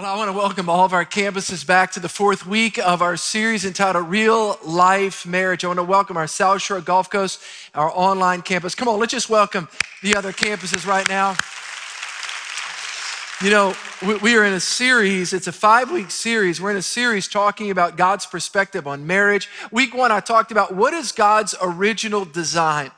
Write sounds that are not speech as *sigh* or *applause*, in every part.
Well, I want to welcome all of our campuses back to the fourth week of our series entitled Real Life Marriage. I want to welcome our South Shore Gulf Coast, our online campus. Come on, let's just welcome the other campuses right now. You know, we are in a series, it's a five week series. We're in a series talking about God's perspective on marriage. Week one, I talked about what is God's original design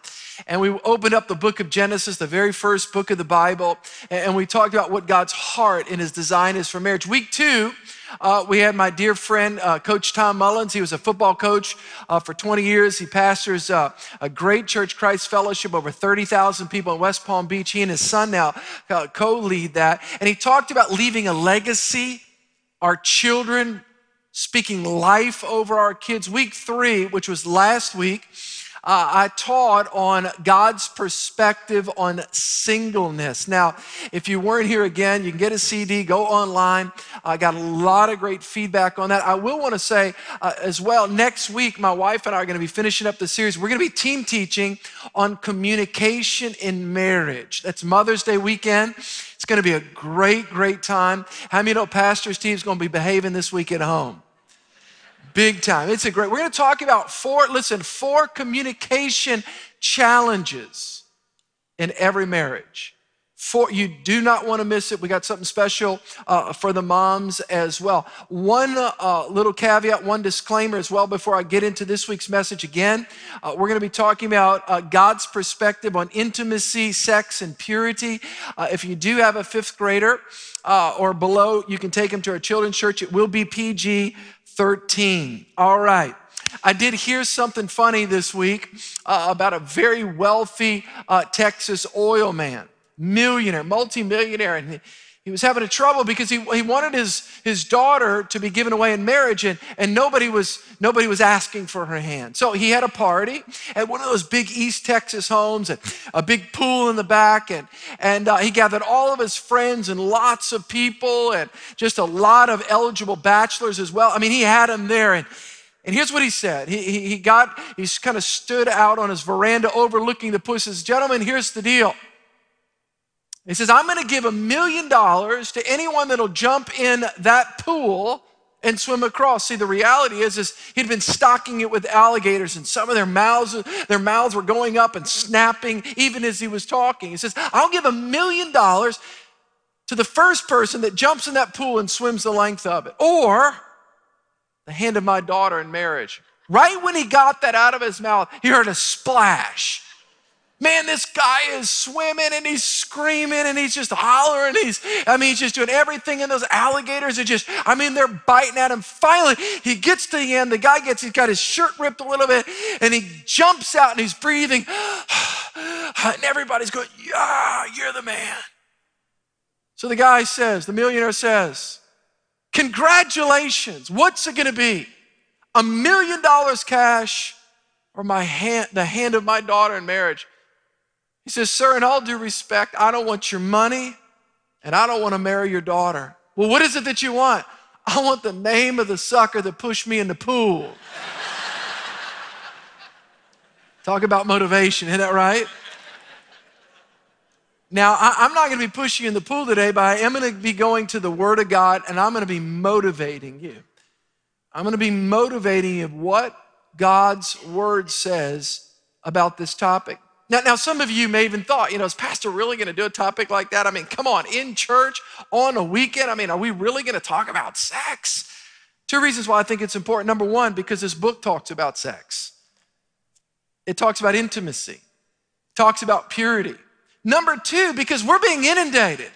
and we opened up the book of Genesis, the very first book of the Bible, and we talked about what God's heart and his design is for marriage. Week two, uh, we had my dear friend, uh, Coach Tom Mullins. He was a football coach uh, for 20 years. He pastors uh, a great church, Christ Fellowship, over 30,000 people in West Palm Beach. He and his son now uh, co lead that. And he talked about leaving a legacy, our children, speaking life over our kids. Week three, which was last week, uh, I taught on God's perspective on singleness. Now, if you weren't here again, you can get a CD, go online. I got a lot of great feedback on that. I will want to say uh, as well, next week, my wife and I are going to be finishing up the series. We're going to be team teaching on communication in marriage. That's Mother's Day weekend. It's going to be a great, great time. How many know Pastor Steve's going to be behaving this week at home? Big time. It's a great, we're going to talk about four, listen, four communication challenges in every marriage. Four, you do not want to miss it. We got something special uh, for the moms as well. One uh, little caveat, one disclaimer as well before I get into this week's message again. Uh, we're going to be talking about uh, God's perspective on intimacy, sex, and purity. Uh, if you do have a fifth grader uh, or below, you can take them to our children's church. It will be PG 13. All right. I did hear something funny this week uh, about a very wealthy uh, Texas oil man, millionaire, multimillionaire, and he, was having a trouble because he, he wanted his, his daughter to be given away in marriage and, and nobody, was, nobody was asking for her hand. So he had a party at one of those big East Texas homes and a big pool in the back. And, and uh, he gathered all of his friends and lots of people and just a lot of eligible bachelors as well. I mean, he had them there. And, and here's what he said. He, he, he got, he's kind of stood out on his veranda overlooking the says, Gentlemen, here's the deal. He says, I'm going to give a million dollars to anyone that'll jump in that pool and swim across. See, the reality is, is he'd been stocking it with alligators, and some of their mouths, their mouths were going up and snapping even as he was talking. He says, I'll give a million dollars to the first person that jumps in that pool and swims the length of it. Or the hand of my daughter in marriage. Right when he got that out of his mouth, he heard a splash. Man, this guy is swimming and he's screaming and he's just hollering. He's, I mean, he's just doing everything. And those alligators are just, I mean, they're biting at him. Finally, he gets to the end. The guy gets, he's got his shirt ripped a little bit and he jumps out and he's breathing. *sighs* And everybody's going, Yeah, you're the man. So the guy says, the millionaire says, Congratulations. What's it going to be? A million dollars cash or my hand, the hand of my daughter in marriage? He says, Sir, in all due respect, I don't want your money and I don't want to marry your daughter. Well, what is it that you want? I want the name of the sucker that pushed me in the pool. *laughs* Talk about motivation, isn't that right? Now, I, am not going to be pushing you in the pool today, but I am going to be going to the Word of God and I'm going to be motivating you. I'm going to be motivating you what God's Word says about this topic. Now, now, some of you may even thought, you know, is Pastor really going to do a topic like that? I mean, come on, in church on a weekend. I mean, are we really going to talk about sex? Two reasons why I think it's important. Number one, because this book talks about sex, it talks about intimacy, it talks about purity. Number two, because we're being inundated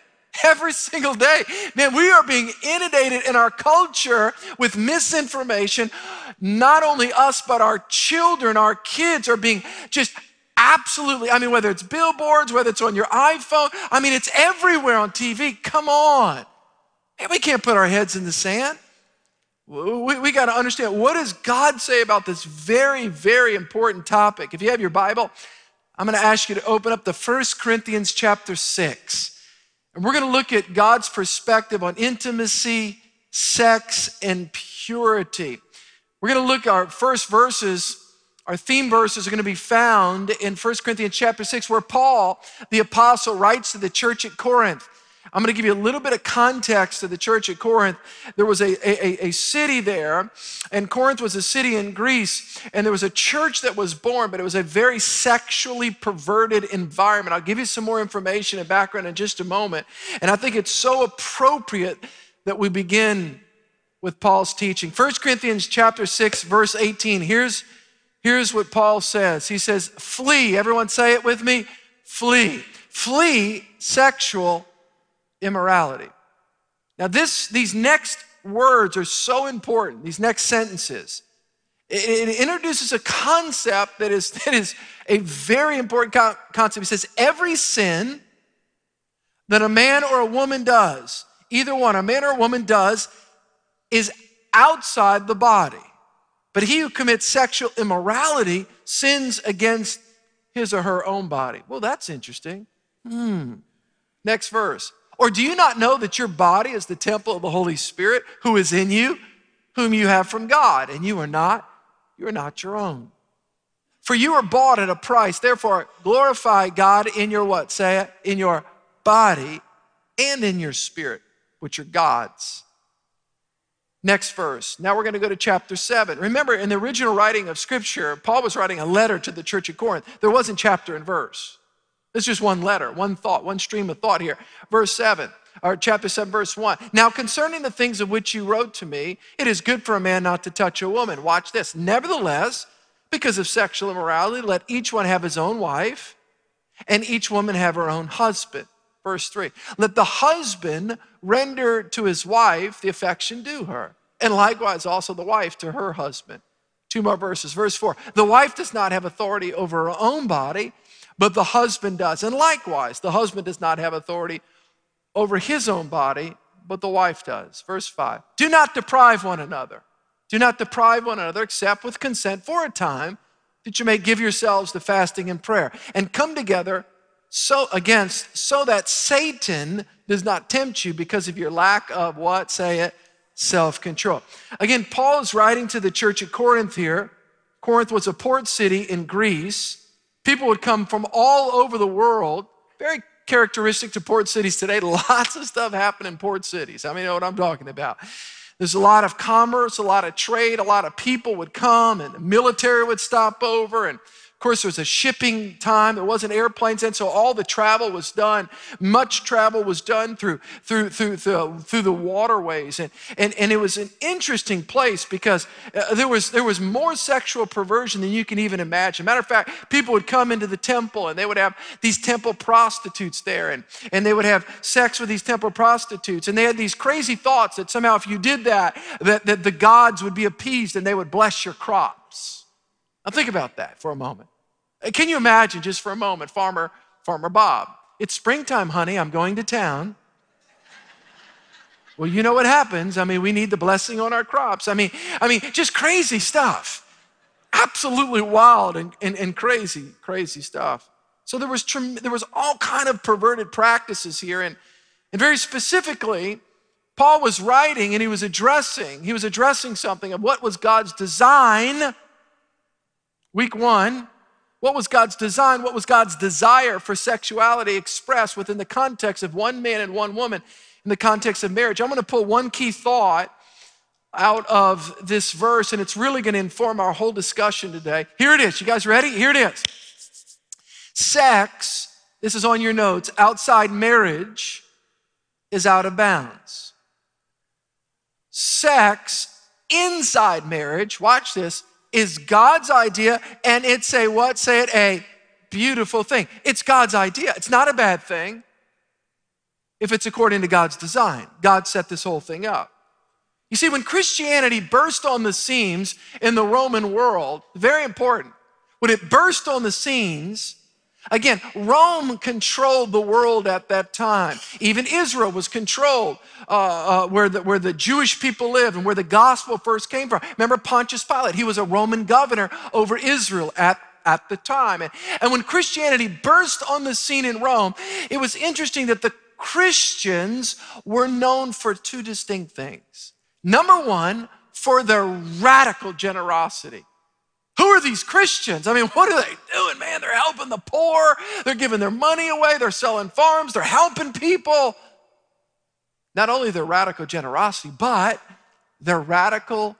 every single day. Man, we are being inundated in our culture with misinformation. Not only us, but our children, our kids are being just Absolutely. I mean, whether it's billboards, whether it's on your iPhone, I mean, it's everywhere on TV. Come on. We can't put our heads in the sand. We, we got to understand what does God say about this very, very important topic. If you have your Bible, I'm going to ask you to open up the First Corinthians chapter 6. And we're going to look at God's perspective on intimacy, sex, and purity. We're going to look at our first verses our theme verses are going to be found in 1 Corinthians chapter 6, where Paul, the apostle, writes to the church at Corinth. I'm going to give you a little bit of context to the church at Corinth. There was a, a, a, city there, and Corinth was a city in Greece, and there was a church that was born, but it was a very sexually perverted environment. I'll give you some more information and background in just a moment. And I think it's so appropriate that we begin with Paul's teaching. 1 Corinthians chapter 6, verse 18. Here's, here's what Paul says. He says, flee. Everyone say it with me. Flee. Flee sexual immorality. Now, this, these next words are so important, these next sentences. It, introduces a concept that is, *laughs* that is a very important co- concept. It says, every sin that a man or a woman does, either one, a man or a woman does, is outside the body. But he who commits sexual immorality sins against his or her own body. Well, that's interesting. Hmm. Next verse. Or do you not know that your body is the temple of the Holy Spirit who is in you, whom you have from God, and you are not, you are not your own. For you are bought at a price. Therefore, glorify God in your what? Say it, in your body and in your spirit, which are God's. Next verse. Now we're going to go to chapter 7. Remember, in the original writing of Scripture, Paul was writing a letter to the church at Corinth. There wasn't chapter and verse. It's just one letter, one thought, one stream of thought here. Verse 7, or chapter 7, verse 1. Now, concerning the things of which you wrote to me, it is good for a man not to touch a woman. Watch this. Nevertheless, because of sexual immorality, let each one have his own wife, and each woman have her own husband. Verse 3 Let the husband render to his wife the affection due her, and likewise also the wife to her husband. Two more verses. Verse 4 The wife does not have authority over her own body but the husband does. And likewise, the husband does not have authority over his own body, but the wife does. Verse 5 Do not deprive one another. Do not deprive one another except with consent for a time that you may give yourselves to fasting and prayer and come together so against so that Satan does not tempt you because of your lack of what say it self-control. Again, Paul is writing to the church at Corinth here. Corinth was a port city in Greece. People would come from all over the world, very characteristic to port cities today. *laughs* Lots of stuff happen in port cities. I mean, you know what I'm talking about. There's a lot of commerce, a lot of trade, a lot of people would come, and the military would stop over, and of course, there was a shipping time. There wasn't airplanes and so all the travel was done. Much travel was done through through through through, through the waterways, and, and and it was an interesting place because uh, there was there was more sexual perversion than you can even imagine. Matter of fact, people would come into the temple and they would have these temple prostitutes there, and and they would have sex with these temple prostitutes, and they had these crazy thoughts that somehow if you did that, that, that the gods would be appeased and they would bless your crops. Now think about that for a moment. Uh, can you imagine just for a moment, Farmer, Farmer Bob? It's springtime, honey. I'm going to town. Well, you know what happens. I mean, we need the blessing on our crops. I mean, I mean, just crazy stuff. Absolutely wild and, and, and crazy, crazy stuff. So there was there was all kind of perverted practices here, and, and very specifically, Paul was writing and he was addressing, he was addressing something of what was God's design Week one, what was God's design? What was God's desire for sexuality expressed within the context of one man and one woman in the context of marriage? I'm going to pull one key thought out of this verse, and it's really going to inform our whole discussion today. Here it is. You guys ready? Here it is. Sex, this is on your notes, outside marriage is out of bounds. Sex inside marriage, watch this, is God's idea, and it's a what? Say it, a beautiful thing. It's God's idea. It's not a bad thing if it's according to God's design. God set this whole thing up. You see, when Christianity burst on the scenes in the Roman world, very important, when it burst on the scenes, Again, Rome controlled the world at that time. Even Israel was controlled uh, uh, where, the, where the Jewish people lived and where the gospel first came from. Remember Pontius Pilate? He was a Roman governor over Israel at, at the time. And, and when Christianity burst on the scene in Rome, it was interesting that the Christians were known for two distinct things. Number one, for their radical generosity. Who are these Christians? I mean, what are they doing, man? They're helping the poor, they're giving their money away, they're selling farms, they're helping people. not only their radical generosity, but their radical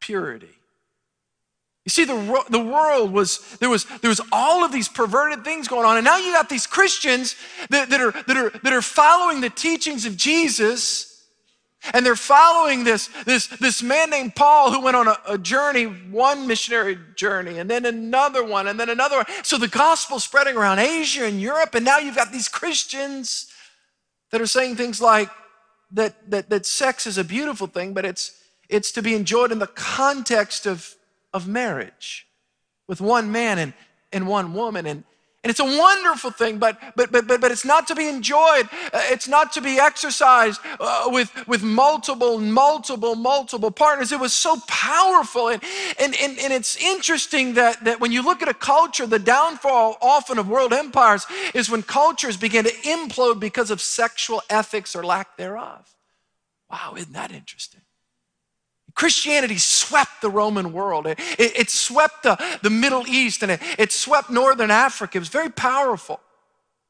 purity. You see, the, the world was, there was, there was all of these perverted things going on. And now you got these Christians that, that, are, that, are, that are following the teachings of Jesus. And they're following this, this, this man named Paul who went on a, a journey, one missionary journey, and then another one, and then another one. So the gospel's spreading around Asia and Europe. And now you've got these Christians that are saying things like that, that, that sex is a beautiful thing, but it's, it's to be enjoyed in the context of of marriage with one man and, and one woman. And, and it's a wonderful thing, but, but, but, but, but it's not to be enjoyed. Uh, it's not to be exercised uh, with, with multiple, multiple, multiple partners. It was so powerful. And, and, and, and it's interesting that, that when you look at a culture, the downfall often of world empires is when cultures begin to implode because of sexual ethics or lack thereof. Wow, isn't that interesting? Christianity swept the Roman world. It, it, it swept the, the Middle East and it, it swept Northern Africa. It was very powerful.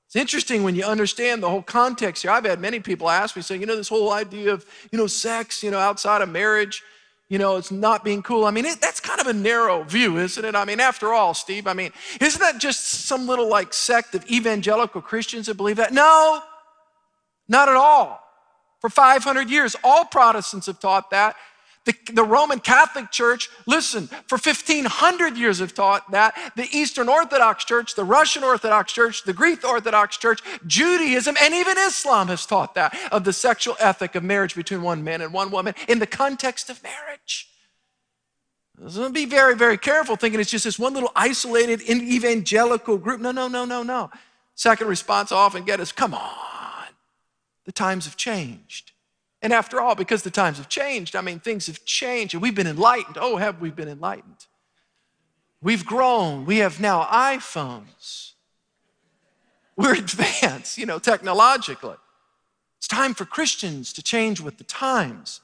It's interesting when you understand the whole context here. I've had many people ask me, say, you know, this whole idea of, you know, sex, you know, outside of marriage, you know, it's not being cool. I mean, it, that's kind of a narrow view, isn't it? I mean, after all, Steve, I mean, isn't that just some little like sect of evangelical Christians that believe that? No, not at all. For 500 years, all Protestants have taught that. The, the, Roman Catholic Church, listen, for 1500 years have taught that. The Eastern Orthodox Church, the Russian Orthodox Church, the Greek Orthodox Church, Judaism, and even Islam has taught that of the sexual ethic of marriage between one man and one woman in the context of marriage. So be very, very careful thinking it's just this one little isolated evangelical group. No, no, no, no, no. Second response I often get is, come on, the times have changed. And after all, because the times have changed, I mean, things have changed and we've been enlightened. Oh, have we been enlightened? We've grown. We have now iPhones. We're *laughs* advanced, you know, technologically. It's time for Christians to change with the times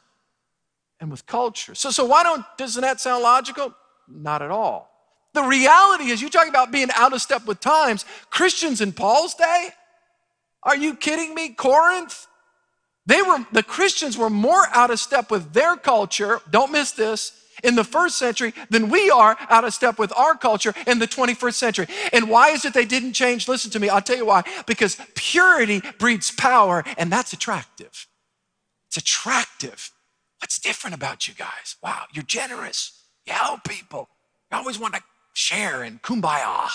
and with culture. So, so why don't, doesn't that sound logical? Not at all. The reality is, you talk about being out of step with times. Christians in Paul's day? Are you kidding me? Corinth? They were, the Christians were more out of step with their culture, don't miss this, in the first century than we are out of step with our culture in the 21st century. And why is it they didn't change? Listen to me, I'll tell you why. Because purity breeds power, and that's attractive. It's attractive. What's different about you guys? Wow, you're generous. You help people. You always want to share and kumbaya.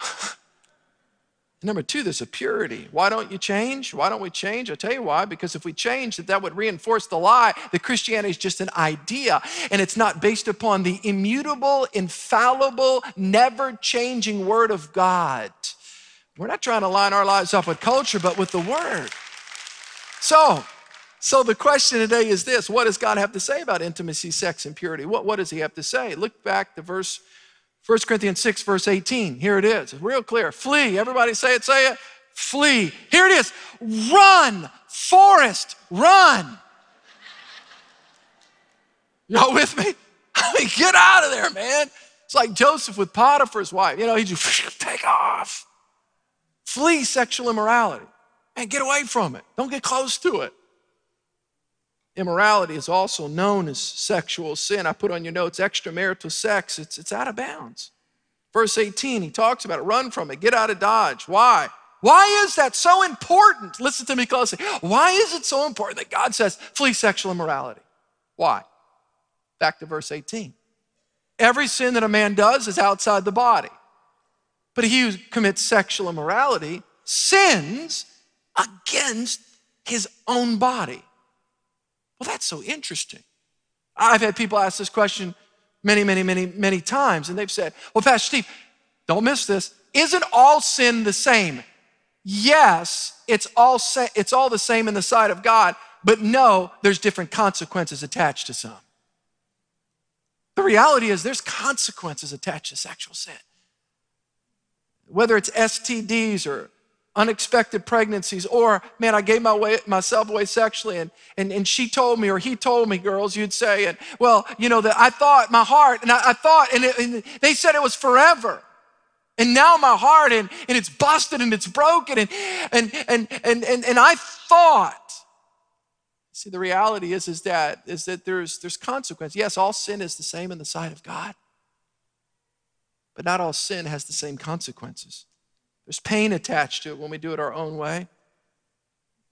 *laughs* Number two, there's a purity. Why don't you change? Why don't we change? I'll tell you why. Because if we change, that, that would reinforce the lie that Christianity is just an idea and it's not based upon the immutable, infallible, never changing Word of God. We're not trying to line our lives up with culture, but with the Word. So, so the question today is this What does God have to say about intimacy, sex, and purity? What, what does He have to say? Look back to verse 1 Corinthians 6, verse 18. Here it is. It's real clear. Flee. Everybody say it, say it. Flee. Here it is. Run. Forrest. Run. Y'all with me? *laughs* I mean, get out of there, man. It's like Joseph with Potiphar's wife. You know, he just *laughs* take off. Flee sexual immorality. and get away from it. Don't get close to it. Immorality is also known as sexual sin. I put on your notes extramarital sex, it's, it's out of bounds. Verse 18, he talks about it run from it, get out of Dodge. Why? Why is that so important? Listen to me closely. Why is it so important that God says flee sexual immorality? Why? Back to verse 18. Every sin that a man does is outside the body. But he who commits sexual immorality sins against his own body. Well, that's so interesting. I've had people ask this question many, many, many, many times, and they've said, Well, Pastor Steve, don't miss this. Isn't all sin the same? Yes, it's all, sa- it's all the same in the sight of God, but no, there's different consequences attached to some. The reality is, there's consequences attached to sexual sin. Whether it's STDs or unexpected pregnancies, or man, I gave my way, myself away sexually, and, and, and she told me, or he told me, girls, you'd say, and well, you know, that I thought my heart, and I, I thought, and, it, and they said it was forever. And now my heart and, and it's busted and it's broken and and and and and, and I thought See, the reality is, is that is that there's there's consequence. Yes, all sin is the same in the sight of God. But not all sin has the same consequences. There's pain attached to it when we do it our own way.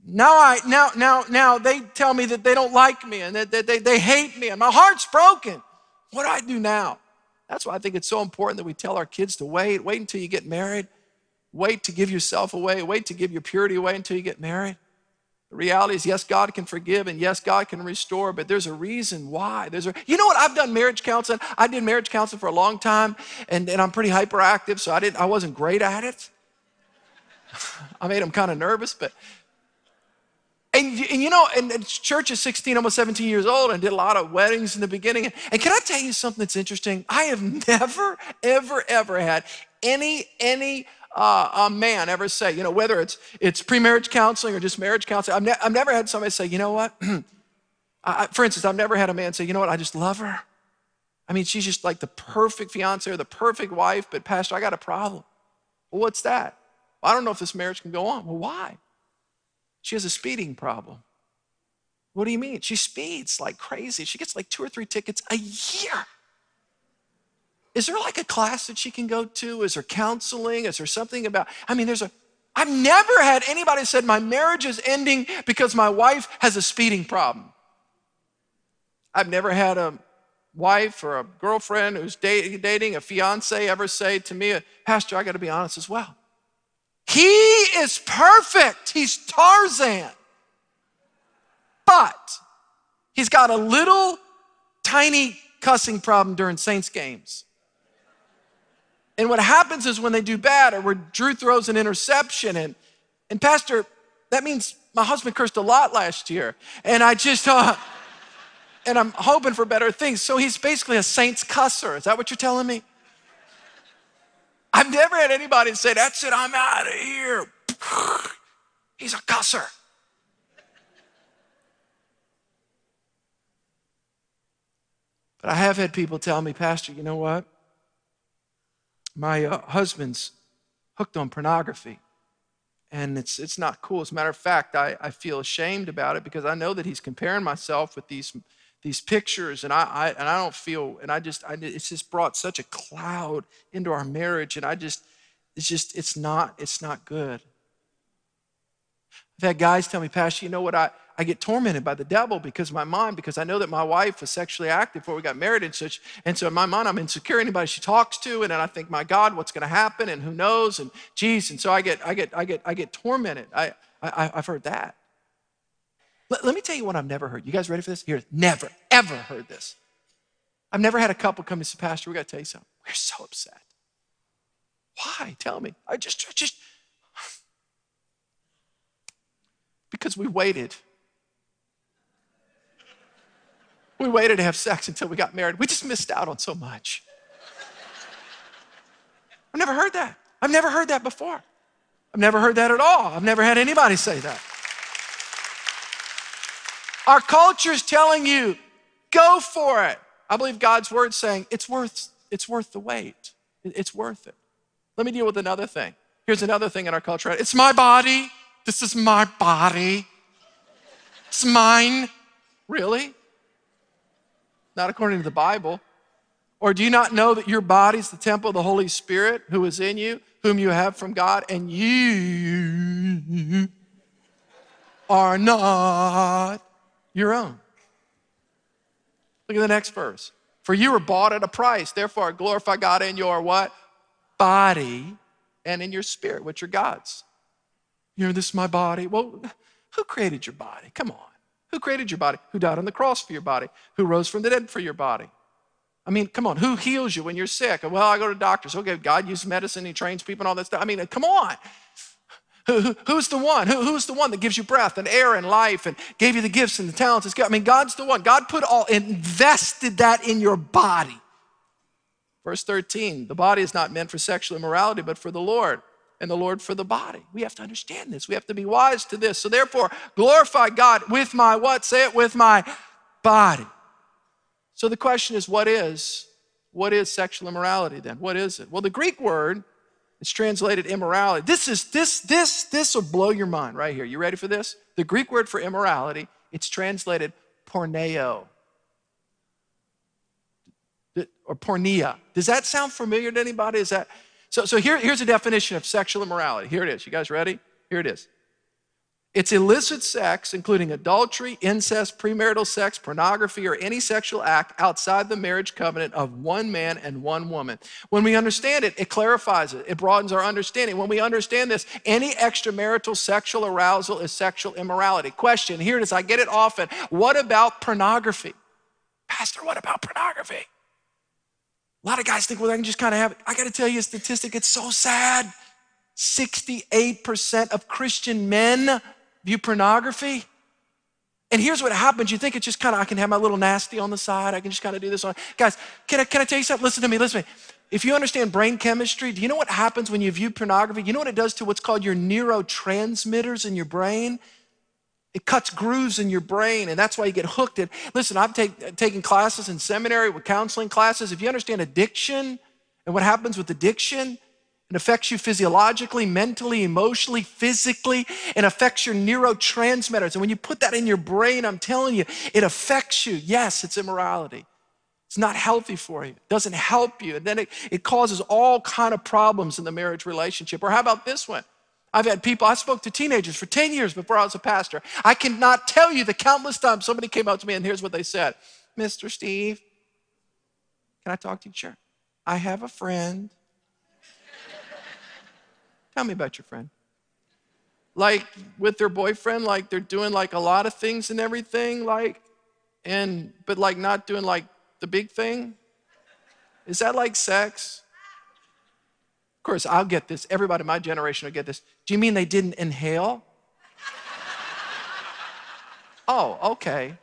Now I now now now they tell me that they don't like me and that, that they, they hate me and my heart's broken. What do I do now? That's why I think it's so important that we tell our kids to wait. Wait until you get married. Wait to give yourself away. Wait to give your purity away until you get married. The reality is, yes, God can forgive and yes, God can restore, but there's a reason why. There's a, you know what? I've done marriage counseling. I did marriage counseling for a long time, and, and I'm pretty hyperactive, so I didn't. I wasn't great at it. *laughs* I made him kind of nervous, but and, and you know, and, and, church is 16, almost 17 years old, and did a lot of weddings in the beginning. And, can I tell you something that's interesting? I have *laughs* never, ever, ever had any any uh, a man ever say, you know, whether it's, it's pre-marriage counseling or just marriage counseling, I've, ne- I've never had somebody say, you know what? *clears throat* I, for instance, I've never had a man say, you know what, I just love her. I mean, she's just like the perfect fiance or the perfect wife, but Pastor, I got a problem. Well, what's that? I don't know if this marriage can go on. Well, why? She has a speeding problem. What do you mean? She speeds like crazy. She gets like two or three tickets a year. Is there like a class that she can go to? Is there counseling? Is there something about, I mean, there's a, I've never had anybody said my marriage is ending because my wife has a speeding problem. I've never had a wife or a girlfriend who's dating a fiance ever say to me, Pastor, I got to be honest as well. He is perfect. He's Tarzan. But he's got a little tiny cussing problem during Saints games. And what happens is when they do bad or where Drew throws an interception and, and Pastor, that means my husband cursed a lot last year. And I just, uh, and I'm hoping for better things. So he's basically a saint's cusser. Is that what you're telling me? I've never had anybody say, that's it, I'm out of here. *sighs* He's a cusser. But I have had people tell me, Pastor, you know what? my uh, husband's hooked on pornography. And it's, it's not cool. As a matter of fact, I, I feel ashamed about it because I know that he's comparing myself with these, these pictures, and I, I, and I don't feel, and I just, I, it's just brought such a cloud into our marriage, and I just, it's just, it's not, it's not good. I've had guys tell me, Pastor, you know what? I, I get tormented by the devil because my mind, because I know that my wife was sexually active before we got married and such. And so in my mind, I'm insecure anybody she talks to, and then I think, my God, what's going to happen? And who knows? And geez, and so I get, I get, I get, I get tormented. I, I, I've heard that. Let, let me tell you what I've never heard. You guys ready for this? Here, never, ever heard this. I've never had a couple come and say, Pastor, we got to tell you something. We're so upset. Why? Tell me. I just, just, because we waited We waited to have sex until we got married. We just missed out on so much. I've never heard that. I've never heard that before. I've never heard that at all. I've never had anybody say that. Our culture is telling you, go for it. I believe God's word saying it's worth, it's worth the wait. It's worth it. Let me deal with another thing. Here's another thing in our culture. It's my body. This is my body. It's mine. Really? not according to the Bible? Or do you not know that your body is the temple of the Holy Spirit who is in you, whom you have from God, and you are not your own? Look at the next verse. For you were bought at a price, therefore glorify God in your what? Body and in your spirit, which are God's. You know, this is my body. Well, who created your body? Come on. Who created your body? Who died on the cross for your body? Who rose from the dead for your body? I mean, come on, who heals you when you're sick? Well, I go to doctors. Okay, God uses medicine, He trains people and all that stuff. I mean, come on. Who, who, who's the one? Who, who's the one that gives you breath and air and life and gave you the gifts and the talents? I mean, God's the one. God put all, invested that in your body. Verse 13, the body is not meant for sexual immorality, but for the Lord and the Lord for the body. We have to understand this. We have to be wise to this. So therefore, glorify God with my what? Say it with my body. So the question is, what is what is sexual immorality then? What is it? Well, the Greek word It's translated immorality. This is this this this will blow your mind right here. You ready for this? The Greek word for immorality, it's translated porneo. Or pornea. Does that sound familiar to anybody? Is that so? So here, here's a definition of sexual immorality. Here it is. You guys ready? Here it is. It's illicit sex, including adultery, incest, premarital sex, pornography, or any sexual act outside the marriage covenant of one man and one woman. When we understand it, it clarifies it, it broadens our understanding. When we understand this, any extramarital sexual arousal is sexual immorality. Question here it is, I get it often. What about pornography? Pastor, what about pornography? A lot of guys think, well, I can just kind of have it. I got to tell you a statistic, it's so sad. 68% of Christian men view pornography. And here's what happens. You think it's just kind of, I can have my little nasty on the side. I can just kind of do this on. Guys, can I, can I tell you something? Listen to me, listen to me. If you understand brain chemistry, do you know what happens when you view pornography? You know what it does to what's called your neurotransmitters in your brain? It cuts grooves in your brain, and that's why you get hooked. It. Listen, I've take, taken classes in seminary with counseling classes. If you understand addiction and what happens with addiction, it affects you physiologically, mentally, emotionally, physically. It affects your neurotransmitters. And when you put that in your brain, I'm telling you, it affects you. Yes, it's immorality. It's not healthy for you. It doesn't help you. And then it, it causes all kind of problems in the marriage relationship. Or how about this one? I've had people, I spoke to teenagers for 10 years before I was a pastor. I cannot tell you the countless times somebody came up to me and here's what they said Mr. Steve, can I talk to you? Sure. I have a friend Tell me about your friend. Like with their boyfriend, like they're doing like a lot of things and everything, like, and, but like not doing like the big thing. Is that like sex? Of course, I'll get this. Everybody in my generation will get this. Do you mean they didn't inhale? *laughs* oh, okay.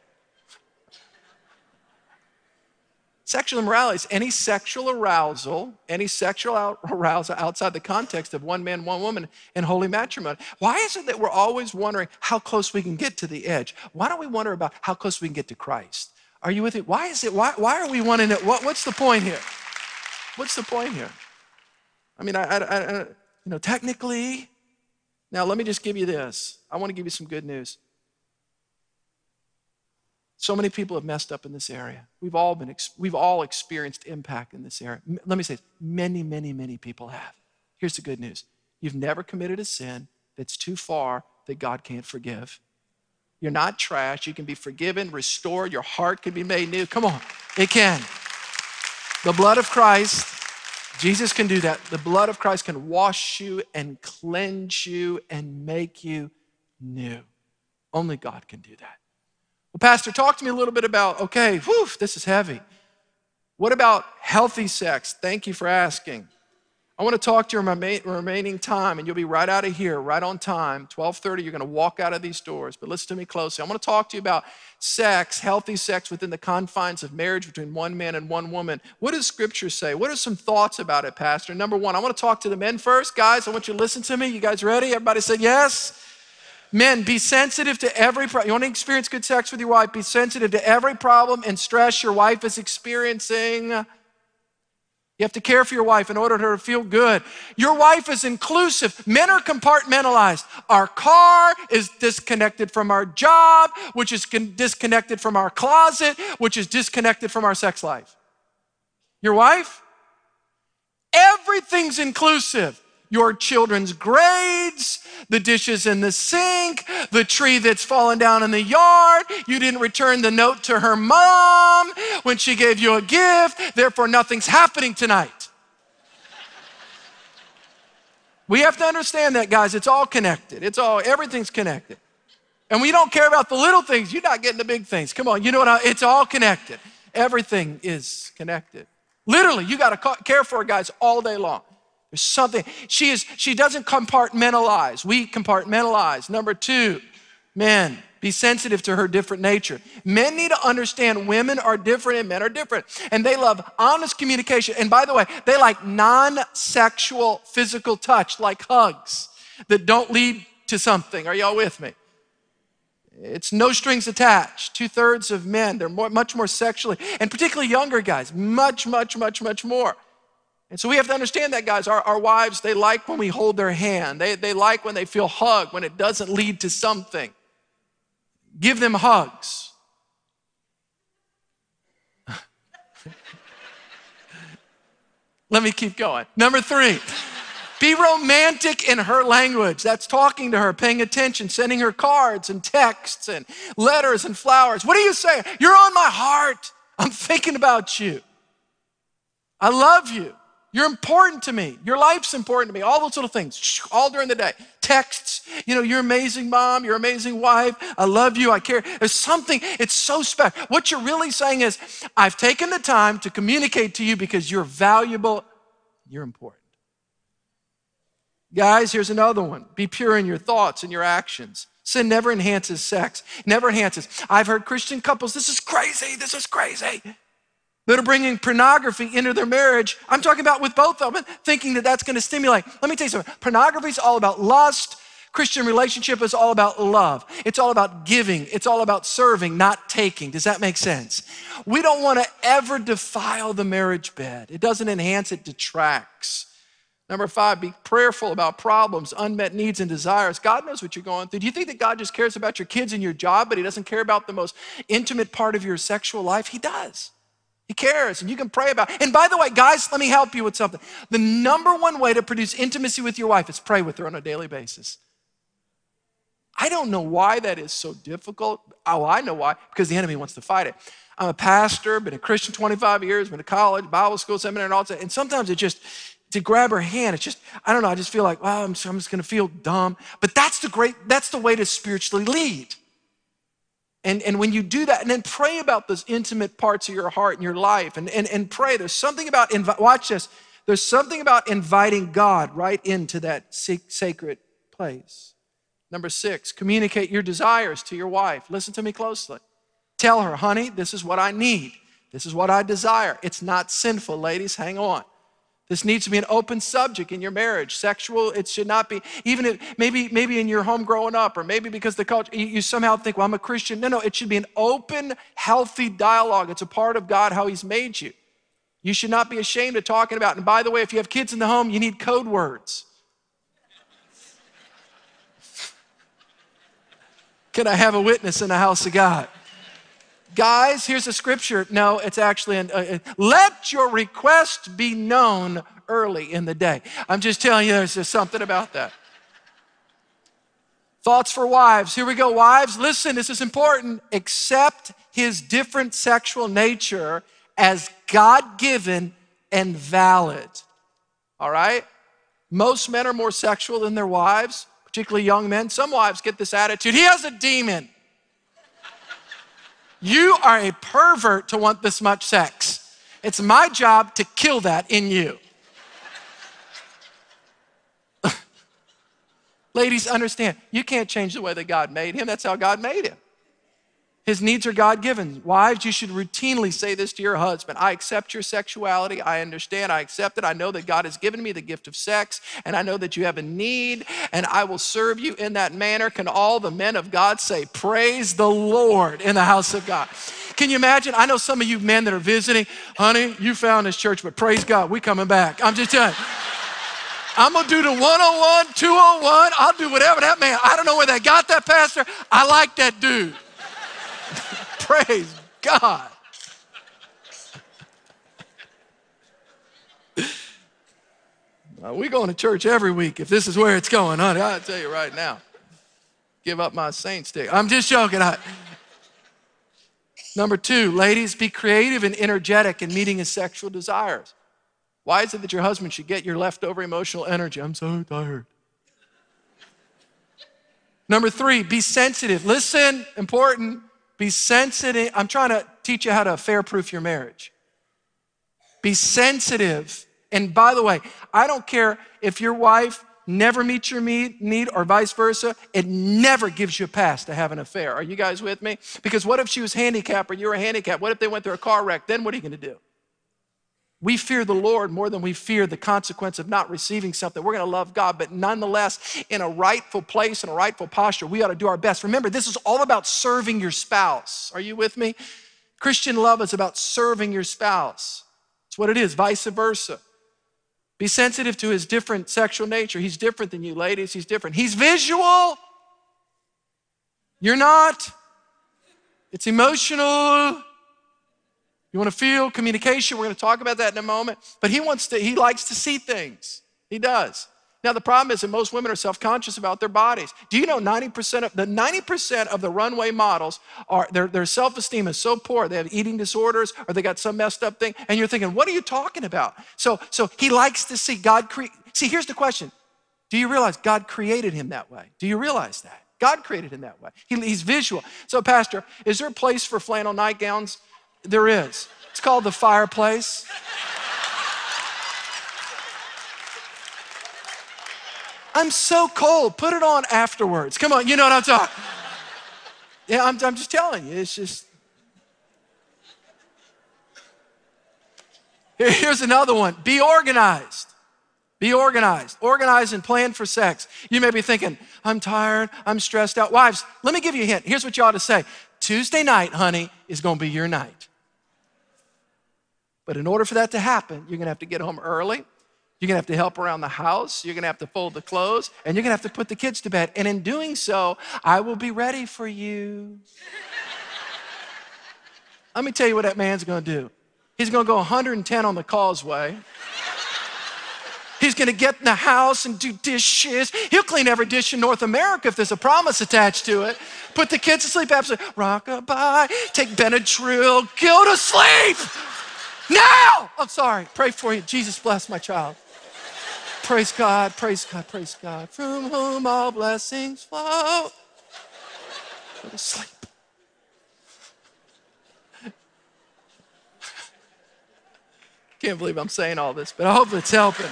Sexual immorality is any sexual arousal, any sexual *laughs* arousal outside the context of one man, one woman in holy matrimony. Why is it that we're always wondering how close we can get to the edge? Why don't we wonder about how close we can get to Christ? Are you with me? Why is it? Why, why are we wanting it? What, what's the point here? What's the point here? I mean, I, I, I, you know, technically, now let me just give you this. I want to give you some good news. So many people have messed up in this area. We've all been, we've all experienced impact in this area. Let me say this. many, many, many people have. Here's the good news. You've never committed a sin that's too far that God can't forgive. You're not trash. You can be forgiven, restored. Your heart can be made new. Come on, it can. The blood of Christ, Jesus can do that. The blood of Christ can wash you and cleanse you and make you new. Only God can do that. Well, Pastor, talk to me a little bit about, okay, whew, this is heavy. What about healthy sex? Thank you for asking. I want to talk to you in my remaining time, and you'll be right out of here, right on time. 12:30, you're going to walk out of these doors. But listen to me closely. I want to talk to you about sex, healthy sex within the confines of marriage between one man and one woman. What does Scripture say? What are some thoughts about it, Pastor? Number one, I want to talk to the men first, guys. I want you to listen to me. You guys ready? Everybody said yes. Men, be sensitive to every problem. You want to experience good sex with your wife? Be sensitive to every problem and stress your wife is experiencing. You have to care for your wife in order for her to feel good. Your wife is inclusive. Men are compartmentalized. Our car is disconnected from our job, which is con- disconnected from our closet, which is disconnected from our sex life. Your wife? Everything's inclusive your children's grades, the dishes in the sink, the tree that's fallen down in the yard. You didn't return the note to her mom when she gave you a gift, therefore, nothing's happening tonight. We have to understand that, guys. It's all connected. It's all, everything's connected. And we don't care about the little things. You're not getting the big things. Come on, you know what? I, it's all connected. Everything is connected. Literally, you got to care for guys all day long. There's something. She is, she doesn't compartmentalize. We compartmentalize. Number two, men, be sensitive to her different nature. Men need to understand women are different and men are different. And they love honest communication. And by the way, they like non sexual physical touch, like hugs that don't lead to something. Are y'all with me? It's no strings attached. Two thirds of men, they're more, much more sexually, and particularly younger guys, much, much, much, much more. And so we have to understand that, guys. Our, our wives, they like when we hold their hand, they, they like when they feel hugged, when it doesn't lead to something. Give them hugs. *laughs* Let me keep going. Number three. Be romantic in her language. That's talking to her, paying attention, sending her cards and texts and letters and flowers. What are you saying? You're on my heart. I'm thinking about you. I love you. You're important to me. Your life's important to me. All those little things, all during the day. Texts, you know, you're amazing mom, you're amazing wife. I love you. I care. There's something, it's so special. What you're really saying is, I've taken the time to communicate to you because you're valuable, you're important. Guys, here's another one be pure in your thoughts and your actions. Sin never enhances sex, never enhances. I've heard Christian couples, this is crazy, this is crazy, that are bringing pornography into their marriage. I'm talking about with both of them, thinking that that's gonna stimulate. Let me tell you something pornography is all about lust. Christian relationship is all about love. It's all about giving. It's all about serving, not taking. Does that make sense? We don't want to ever defile the marriage bed. It doesn't enhance, it detracts. Number five, be prayerful about problems, unmet needs, and desires. God knows what you're going through. Do you think that God just cares about your kids and your job, but He doesn't care about the most intimate part of your sexual life? He does. He cares, and you can pray about it. And by the way, guys, let me help you with something. The number one way to produce intimacy with your wife is pray with her on a daily basis. I don't know why that is so difficult. Oh, I know why, because the enemy wants to fight it. I'm a pastor, been a Christian 25 years, been to college, Bible school, seminary, and all that. And sometimes it just, to grab her hand. It's just, I don't know, I just feel like, I'm, I'm just gonna feel dumb. But that's the great, that's the way to spiritually lead. And, and when you do that, and then pray about those intimate parts of your heart and your life, and, and, and pray. There's something about, invi- watch this, there's something about inviting God right into that sacred place. Number six, communicate your desires to your wife. Listen to me closely. Tell her, honey, this is what I need. This is what I desire. It's not sinful, ladies, hang on. This needs to be an open subject in your marriage. Sexual, it should not be, even if, maybe, maybe in your home growing up, or maybe because the culture, you, somehow think, well, I'm a Christian. No, no, it should be an open, healthy dialogue. It's a part of God, how He's made you. You should not be ashamed of talking about. And by the way, if you have kids in the home, you need code words. *laughs* Can I have a witness in the house of God? Guys, here's a scripture. No, it's actually, an, uh, let your request be known early in the day. I'm just telling you, there's just something about that. Thoughts for wives. Here we go, wives. Listen, this is important. Accept his different sexual nature as God given and valid. All right? Most men are more sexual than their wives, particularly young men. Some wives get this attitude he has a demon. You are a pervert to want this much sex. It's my job to kill that in you. *laughs* Ladies, understand, you can't change the way that God made him. That's how God made him. His needs are God given. Wives, you should routinely say this to your husband I accept your sexuality. I understand. I accept it. I know that God has given me the gift of sex, and I know that you have a need, and I will serve you in that manner. Can all the men of God say, Praise the Lord in the house of God? Can you imagine? I know some of you men that are visiting, honey, you found this church, but praise God, we coming back. I'm just telling you. I'm gonna do the 101, 201. I'll do whatever that man. I don't know where they got that pastor. I like that dude. Praise God. We going to church every week if this is where it's going, honey. I'll tell you right now. Give up my saint stick. I'm just joking. I... Number two, ladies, be creative and energetic in meeting his sexual desires. Why is it that your husband should get your leftover emotional energy? I'm so tired. Number three, be sensitive. Listen, important. Be sensitive. I'm trying to teach you how to fair proof your marriage. Be sensitive. And by the way, I don't care if your wife never meets your need or vice versa, it never gives you a pass to have an affair. Are you guys with me? Because what if she was handicapped or you were handicapped? What if they went through a car wreck? Then what are you going to do? We fear the Lord more than we fear the consequence of not receiving something. We're going to love God, but nonetheless, in a rightful place, in a rightful posture, we ought to do our best. Remember, this is all about serving your spouse. Are you with me? Christian love is about serving your spouse. It's what it is, vice versa. Be sensitive to his different sexual nature. He's different than you, ladies. He's different. He's visual. You're not. It's emotional. You want to feel communication. We're going to talk about that in a moment. But he wants to, he likes to see things. He does. Now, the problem is that most women are self conscious about their bodies. Do you know 90% of the 90% of the runway models are their, their self esteem is so poor, they have eating disorders or they got some messed up thing, and you're thinking, what are you talking about? So, so he likes to see God create. See, here's the question Do you realize God created him that way? Do you realize that? God created him that way. He, he's visual. So, Pastor, is there a place for flannel nightgowns? There is. It's called the fireplace. I'm so cold. Put it on afterwards. Come on, you know what I'm talking. Yeah, I'm, I'm just telling you. It's just. *laughs* Here's another one. Be organized. Be organized. Organize and plan for sex. You may be thinking, I'm tired, I'm stressed out. Wives, let me give you a hint. Here's what you ought to say Tuesday night, honey, is going to be your night. But in order for that to happen, you're to have to get home early. You're gonna have to help around the house. You're gonna have to fold the clothes, and you're gonna have to put the kids to bed. And in doing so, I will be ready for you. *laughs* Let me tell you what that man's gonna do. He's gonna go 110 on the causeway. He's gonna get in the house and do dishes. He'll clean every dish in North America if there's a promise attached to it. Put the kids to sleep absolutely. Rockabye, take Benadryl, go to sleep. Now! I'm sorry. Pray for you. Jesus bless my child. Praise God, praise God, praise God. From whom all blessings flow. Go to sleep. Can't believe I'm saying all this, but I hope it's helping.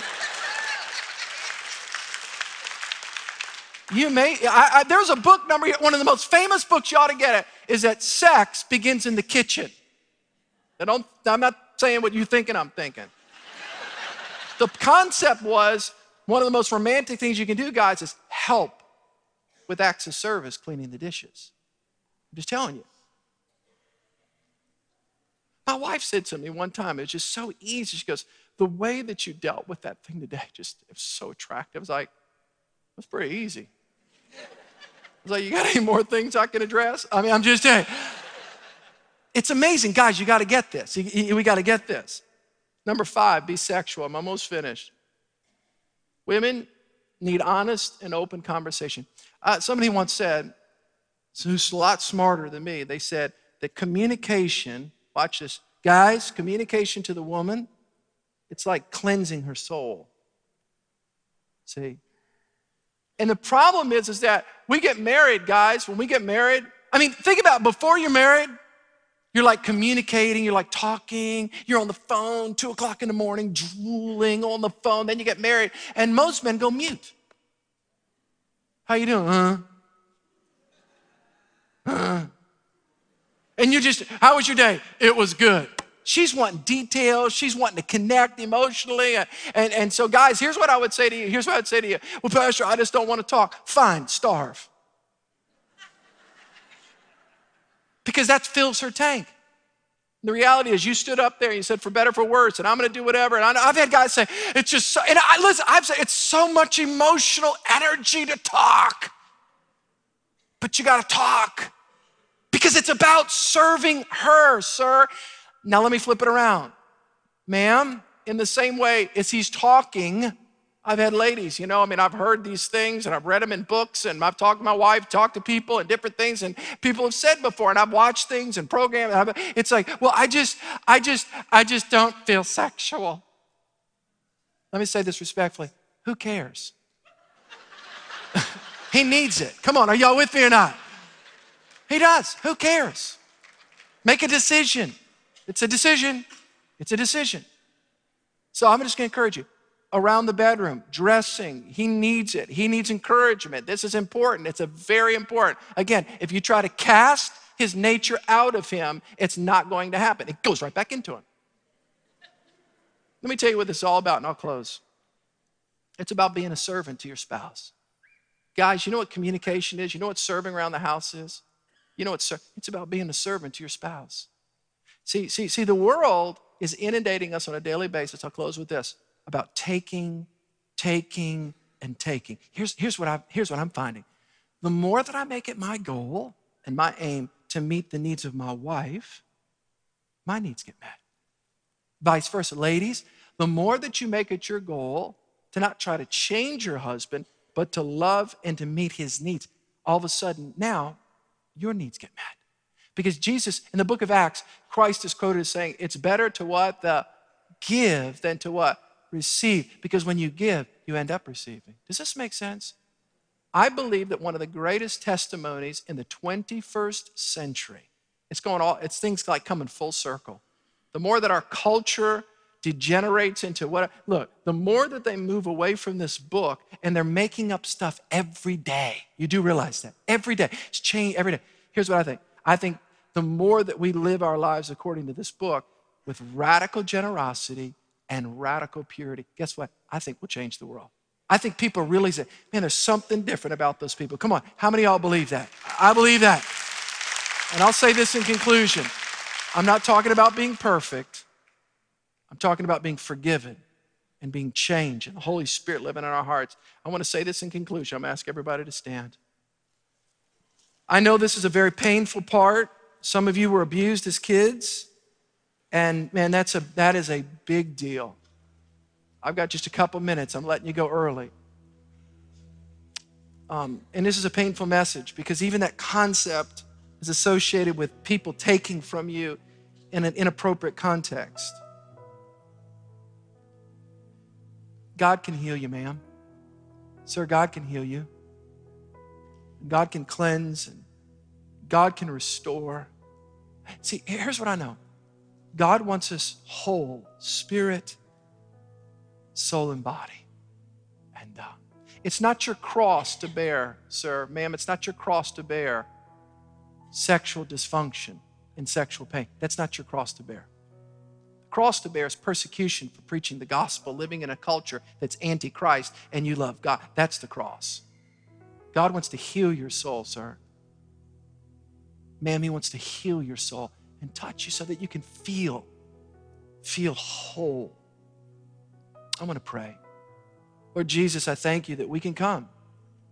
You may, I, I, there's a book number, one of the most famous books you ought to get it, is that sex begins in the kitchen. I don't, I'm not saying what you're thinking I'm thinking. The concept was one of the most romantic things you can do, guys, is help with acts of service cleaning the dishes. I'm just telling you. My wife said to me one time, it was just so easy. She goes, The way that you dealt with that thing today *laughs* just it was so attractive. I was like, That's pretty easy. I was like, You got any more things I can address? I mean, I'm just saying. It's amazing. Guys, you got to get this. We got to get this. Number five, be sexual. I'm almost finished. Women need honest and open conversation. Uh, somebody once said, who's a lot smarter than me, they said that communication, watch this, guys, communication to the woman, it's like cleansing her soul. See? And the problem is, is that we get married, guys, when we get married, I mean, think about it, before you're married, you're like communicating, you're like talking, you're on the phone, two o'clock in the morning, drooling on the phone, then you get married, and most men go mute. How you doing? Huh? Huh? And you just, how was your day? It was good. She's wanting details. She's wanting to connect emotionally. And, and, and so, guys, here's what I would say to you. Here's what I'd say to you. Well, Pastor, I just don't want to talk. Fine, starve. Because that fills her tank. The reality is, you stood up there and you said, for better, for worse, and I'm gonna do whatever. And I, have had guys say, it's just so, and I, listen, I've said, it's so much emotional energy to talk. But you gotta talk because it's about serving her, sir. Now let me flip it around. Ma'am, in the same way as he's talking, I've had ladies, you know, I mean, I've heard these things and I've read them in books and I've talked to my wife, talked to people and different things and people have said before and I've watched things and programs. And it's like, well, I just, I just, I just don't feel sexual. Let me say this respectfully. Who cares? *laughs* he needs it. Come on, are y'all with me or not? He does. Who cares? Make a decision. It's a decision. It's a decision. So I'm just going to encourage you around the bedroom, dressing. He needs it. He needs encouragement. This is important. It's a very important. Again, if you try to cast his nature out of him, it's not going to happen. It goes right back into him. Let me tell you what this is all about, and I'll close. It's about being a servant to your spouse. Guys, you know what communication is? You know what serving around the house is? You know what it's about being a servant to your spouse. See, see, see, the world is inundating us on a daily basis. I'll close with this about taking, taking, and taking. Here's, here's, what, I, here's what I'm finding. The more that I make it my goal and my aim to meet the needs of my wife, my needs get met. Vice versa. Ladies, the more that you make it your goal to not try to change your husband, but to love and to meet his needs, all of a sudden now your needs get met. Because Jesus, in the book of Acts, Christ is quoted as saying, it's better to what? The give than to what? Receive. Because when you give, you end up receiving. Does this make sense? I believe that one of the greatest testimonies in the 21st century, it's going all, it's things like coming full circle. The more that our culture degenerates into what, look, the more that they move away from this book and they're making up stuff every day. You do realize that. Every day. It's changed every day. Here's what I think I think the more that we live our lives according to this book with radical generosity and radical purity, guess what? I think we'll change the world. I think people really say, man, there's something different about those people. Come on, how many of y'all believe that? I believe that. And I'll say this in conclusion I'm not talking about being perfect, I'm talking about being forgiven and being changed and the Holy Spirit living in our hearts. I want to say this in conclusion. I'm going to ask everybody to stand. I know this is a very painful part. Some of you were abused as kids. And man, that's a, that is a big deal. I've got just a couple minutes. I'm letting you go early. Um, and this is a painful message because even that concept is associated with people taking from you in an inappropriate context. God can heal you, ma'am. Sir, God can heal you. God can cleanse and God can restore. See, here's what I know God wants us whole, spirit, soul, and body. And uh, it's not your cross to bear, sir, ma'am, it's not your cross to bear sexual dysfunction and sexual pain. That's not your cross to bear. The cross to bear is persecution for preaching the gospel, living in a culture that's anti Christ, and you love God. That's the cross. God wants to heal your soul, sir. Ma'am, He wants to heal your soul and touch you so that you can feel, feel whole. I want to pray. Lord Jesus, I thank you that we can come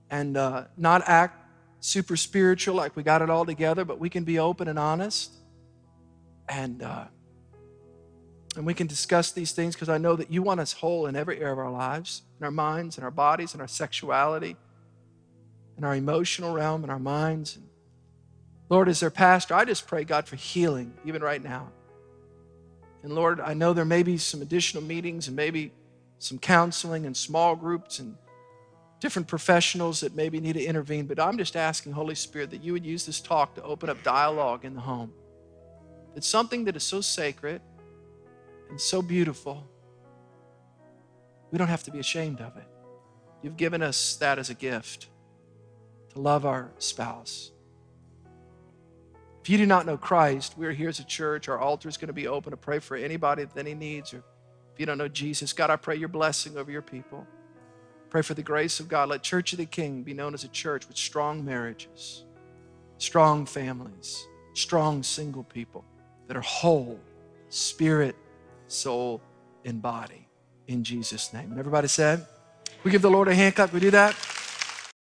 and uh, not act super spiritual like we got it all together, but we can be open and honest. And, uh, and we can discuss these things because I know that you want us whole in every area of our lives, in our minds, in our bodies, in our sexuality, in our emotional realm, in our minds. Lord, as their pastor, I just pray, God, for healing, even right now. And Lord, I know there may be some additional meetings and maybe some counseling and small groups and different professionals that maybe need to intervene, but I'm just asking, Holy Spirit, that you would use this talk to open up dialogue in the home. It's something that is so sacred and so beautiful. We don't have to be ashamed of it. You've given us that as a gift to love our spouse. If you do not know Christ, we're here as a church. Our altar is going to be open to pray for anybody with any needs. Or if you don't know Jesus, God, I pray your blessing over your people. Pray for the grace of God. Let Church of the King be known as a church with strong marriages, strong families, strong single people that are whole, spirit, soul, and body. In Jesus' name. And everybody said, we give the Lord a hand clap. We do that.